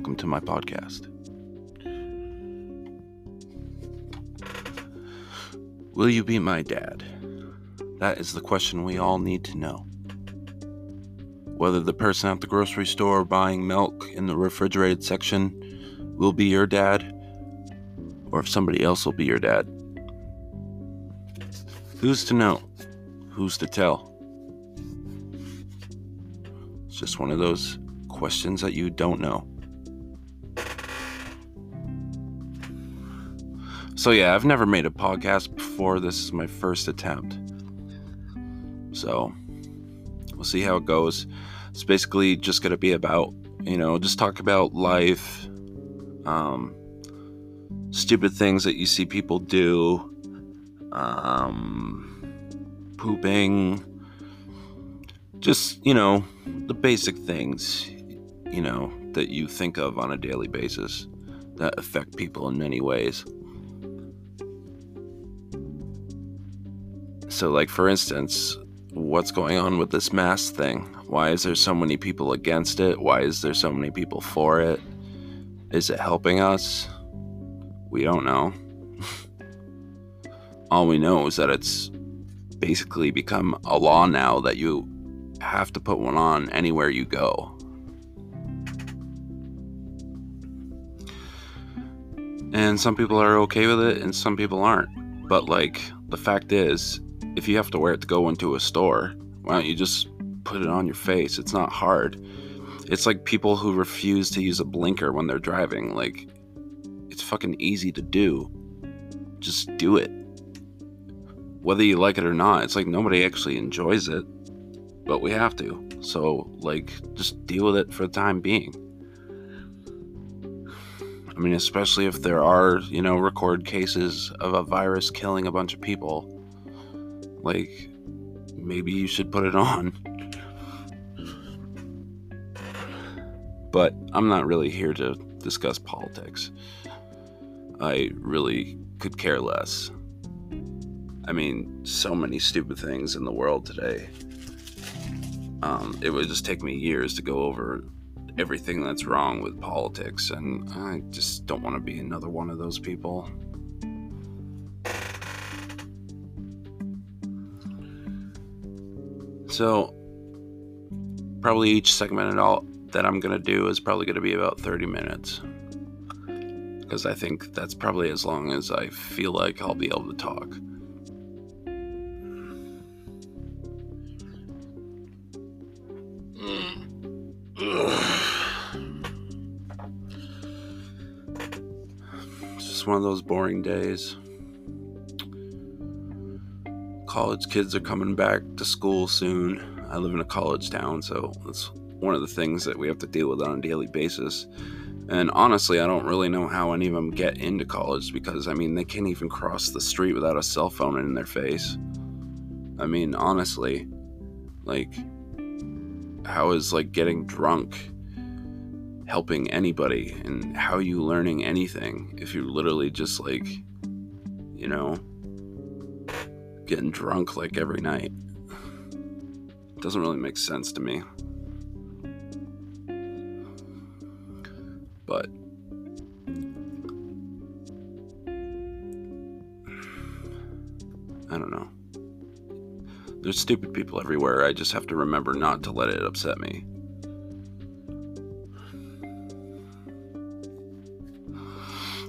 welcome to my podcast. Will you be my dad? That is the question we all need to know. Whether the person at the grocery store buying milk in the refrigerated section will be your dad, or if somebody else will be your dad. Who's to know? Who's to tell? It's just one of those questions that you don't know. So, yeah, I've never made a podcast before. This is my first attempt. So, we'll see how it goes. It's basically just going to be about, you know, just talk about life, um, stupid things that you see people do, um, pooping, just, you know, the basic things, you know, that you think of on a daily basis that affect people in many ways. So, like, for instance, what's going on with this mask thing? Why is there so many people against it? Why is there so many people for it? Is it helping us? We don't know. All we know is that it's basically become a law now that you have to put one on anywhere you go. And some people are okay with it and some people aren't. But, like, the fact is, if you have to wear it to go into a store, why don't you just put it on your face? It's not hard. It's like people who refuse to use a blinker when they're driving. Like, it's fucking easy to do. Just do it. Whether you like it or not, it's like nobody actually enjoys it, but we have to. So, like, just deal with it for the time being. I mean, especially if there are, you know, record cases of a virus killing a bunch of people like, maybe you should put it on. But I'm not really here to discuss politics. I really could care less. I mean, so many stupid things in the world today. Um, it would just take me years to go over everything that's wrong with politics, and I just don't want to be another one of those people. So, probably each segment and all that I'm going to do is probably going to be about 30 minutes. Because I think that's probably as long as I feel like I'll be able to talk. It's just one of those boring days college kids are coming back to school soon. I live in a college town, so that's one of the things that we have to deal with on a daily basis. And honestly, I don't really know how any of them get into college because, I mean, they can't even cross the street without a cell phone in their face. I mean, honestly, like, how is, like, getting drunk helping anybody? And how are you learning anything if you're literally just, like, you know, getting drunk like every night. Doesn't really make sense to me. But I don't know. There's stupid people everywhere. I just have to remember not to let it upset me.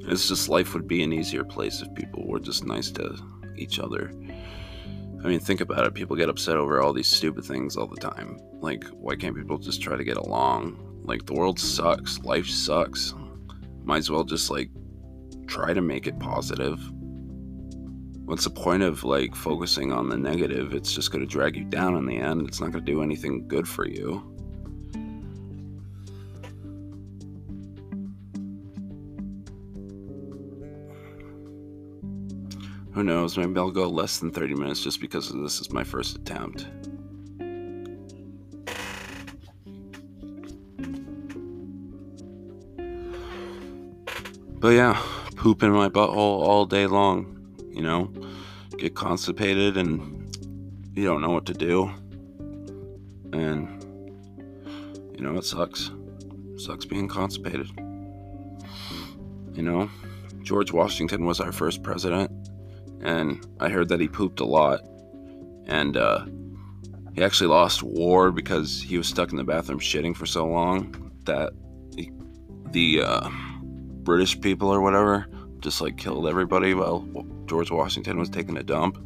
It's just life would be an easier place if people were just nice to each other. I mean, think about it. People get upset over all these stupid things all the time. Like, why can't people just try to get along? Like, the world sucks. Life sucks. Might as well just, like, try to make it positive. What's the point of, like, focusing on the negative? It's just going to drag you down in the end. It's not going to do anything good for you. Who knows? Maybe I'll go less than 30 minutes just because this is my first attempt. But yeah, poop in my butthole all day long. You know, get constipated and you don't know what to do. And, you know, it sucks. sucks being constipated. You know, George Washington was our first president, and I heard that he pooped a lot. And uh, he actually lost war because he was stuck in the bathroom shitting for so long that he, the uh, British people or whatever just like killed everybody while George Washington was taking a dump.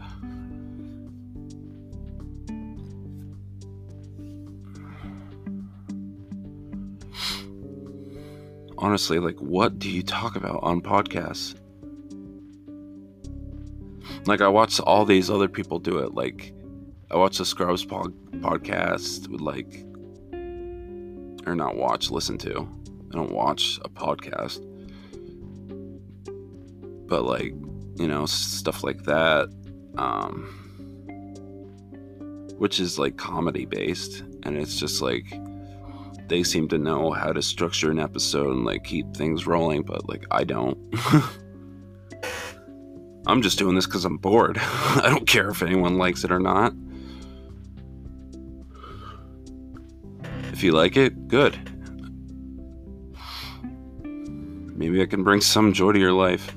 Honestly, like, what do you talk about on podcasts? Like, I watch all these other people do it. Like, I watch the Scrubs pod- podcast with like, or not watch, listen to. I don't watch a podcast, but like, you know, stuff like that, um, which is like comedy based, and it's just like they seem to know how to structure an episode and like keep things rolling, but like I don't. I'm just doing this because I'm bored. I don't care if anyone likes it or not. If you like it, good. Maybe I can bring some joy to your life.